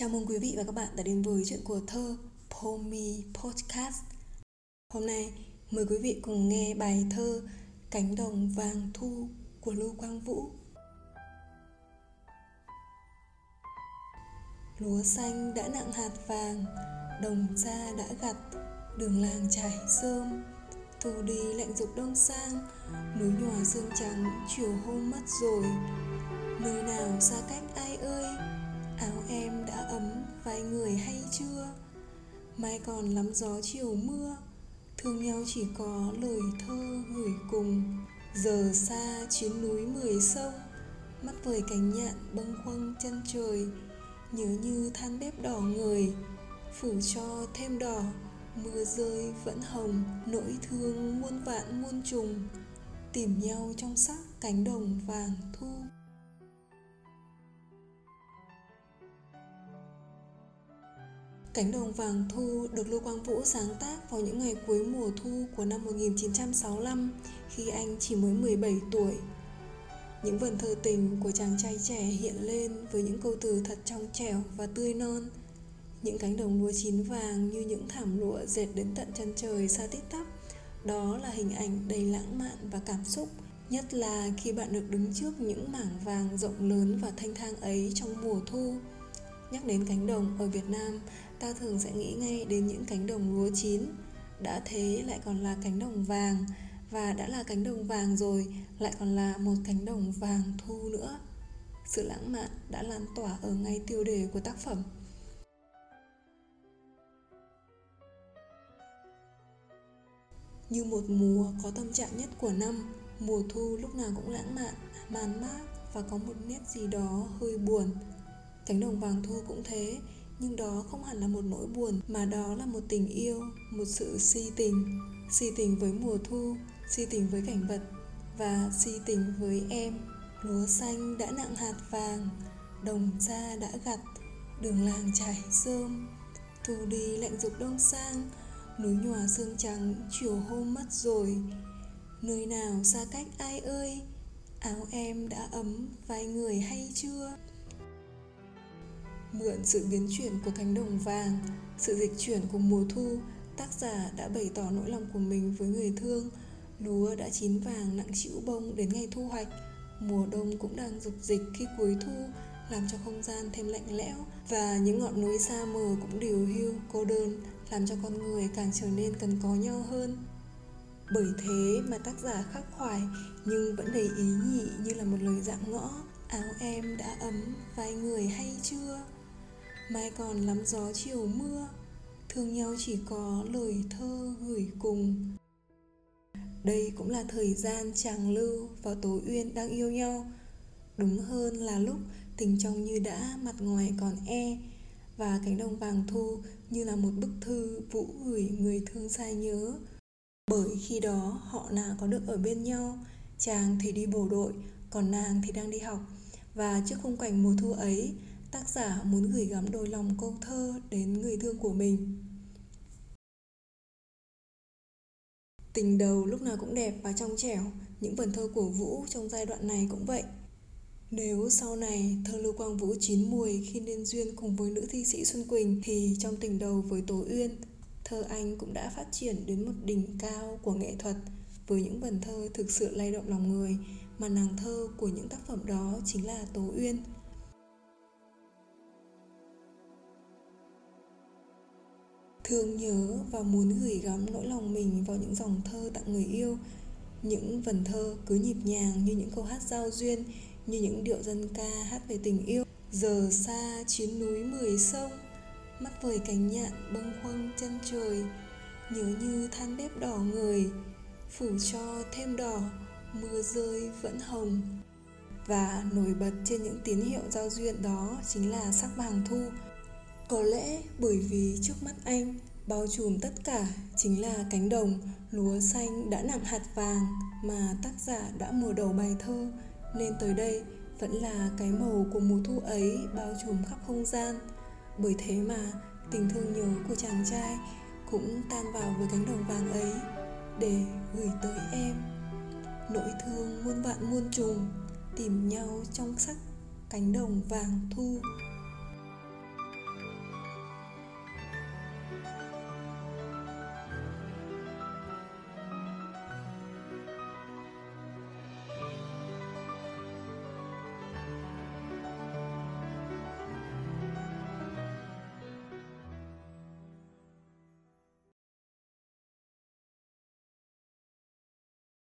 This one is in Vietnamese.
Chào mừng quý vị và các bạn đã đến với chuyện của thơ Pomi Podcast. Hôm nay mời quý vị cùng nghe bài thơ Cánh đồng vàng thu của Lưu Quang Vũ. Lúa xanh đã nặng hạt vàng, đồng ra đã gặt, đường làng trải sơm Thu đi lạnh dục đông sang, núi nhòa sương trắng chiều hôm mất rồi. Nơi nào xa cách ai ơi, áo em đã ấm vài người hay chưa? Mai còn lắm gió chiều mưa, thương nhau chỉ có lời thơ gửi cùng. Giờ xa chuyến núi mười sông, mắt vời cánh nhạn bâng khuâng chân trời. Nhớ như than bếp đỏ người, phủ cho thêm đỏ. Mưa rơi vẫn hồng, nỗi thương muôn vạn muôn trùng. Tìm nhau trong sắc cánh đồng vàng thu Cánh đồng vàng thu được Lưu Quang Vũ sáng tác vào những ngày cuối mùa thu của năm 1965 khi anh chỉ mới 17 tuổi. Những vần thơ tình của chàng trai trẻ hiện lên với những câu từ thật trong trẻo và tươi non. Những cánh đồng lúa chín vàng như những thảm lụa dệt đến tận chân trời xa tít tắp. Đó là hình ảnh đầy lãng mạn và cảm xúc, nhất là khi bạn được đứng trước những mảng vàng rộng lớn và thanh thang ấy trong mùa thu. Nhắc đến cánh đồng ở Việt Nam, ta thường sẽ nghĩ ngay đến những cánh đồng lúa chín. Đã thế lại còn là cánh đồng vàng và đã là cánh đồng vàng rồi lại còn là một cánh đồng vàng thu nữa. Sự lãng mạn đã lan tỏa ở ngay tiêu đề của tác phẩm. Như một mùa có tâm trạng nhất của năm mùa thu lúc nào cũng lãng mạn man mác và có một nét gì đó hơi buồn cánh đồng vàng thu cũng thế, nhưng đó không hẳn là một nỗi buồn, mà đó là một tình yêu, một sự si tình. Si tình với mùa thu, si tình với cảnh vật, và si tình với em. Lúa xanh đã nặng hạt vàng, đồng ra đã gặt, đường làng trải rơm. Thu đi lạnh dục đông sang, núi nhòa sương trắng chiều hôm mất rồi. Nơi nào xa cách ai ơi, áo em đã ấm vai người hay chưa? Mượn sự biến chuyển của cánh đồng vàng, sự dịch chuyển của mùa thu, tác giả đã bày tỏ nỗi lòng của mình với người thương. Lúa đã chín vàng nặng chịu bông đến ngày thu hoạch. Mùa đông cũng đang dục dịch khi cuối thu, làm cho không gian thêm lạnh lẽo và những ngọn núi xa mờ cũng điều hưu, cô đơn, làm cho con người càng trở nên cần có nhau hơn. Bởi thế mà tác giả khắc khoải nhưng vẫn đầy ý nhị như là một lời dạng ngõ Áo em đã ấm, vai người hay chưa? Mai còn lắm gió chiều mưa, thương nhau chỉ có lời thơ gửi cùng. Đây cũng là thời gian chàng lưu và tố uyên đang yêu nhau. Đúng hơn là lúc tình trong như đã mặt ngoài còn e và cánh đồng vàng thu như là một bức thư vũ gửi người thương xa nhớ. Bởi khi đó họ nào có được ở bên nhau, chàng thì đi bộ đội, còn nàng thì đang đi học. Và trước khung cảnh mùa thu ấy tác giả muốn gửi gắm đôi lòng câu thơ đến người thương của mình tình đầu lúc nào cũng đẹp và trong trẻo những vần thơ của vũ trong giai đoạn này cũng vậy nếu sau này thơ Lưu Quang Vũ chín mùi khi nên duyên cùng với nữ thi sĩ Xuân Quỳnh thì trong tình đầu với Tố Uyên, thơ anh cũng đã phát triển đến một đỉnh cao của nghệ thuật với những vần thơ thực sự lay động lòng người mà nàng thơ của những tác phẩm đó chính là Tố Uyên. Thương nhớ và muốn gửi gắm nỗi lòng mình vào những dòng thơ tặng người yêu. Những vần thơ cứ nhịp nhàng như những câu hát giao duyên, như những điệu dân ca hát về tình yêu. Giờ xa chín núi mười sông, mắt vời cánh nhạn bâng khuâng chân trời. Nhớ như than bếp đỏ người, phủ cho thêm đỏ, mưa rơi vẫn hồng. Và nổi bật trên những tín hiệu giao duyên đó chính là sắc vàng thu. Có lẽ bởi vì trước mắt anh bao trùm tất cả chính là cánh đồng, lúa xanh đã nặng hạt vàng mà tác giả đã mở đầu bài thơ. Nên tới đây vẫn là cái màu của mùa thu ấy bao trùm khắp không gian. Bởi thế mà, tình thương nhớ của chàng trai cũng tan vào với cánh đồng vàng ấy để gửi tới em. Nỗi thương muôn vạn muôn trùng tìm nhau trong sắc cánh đồng vàng thu.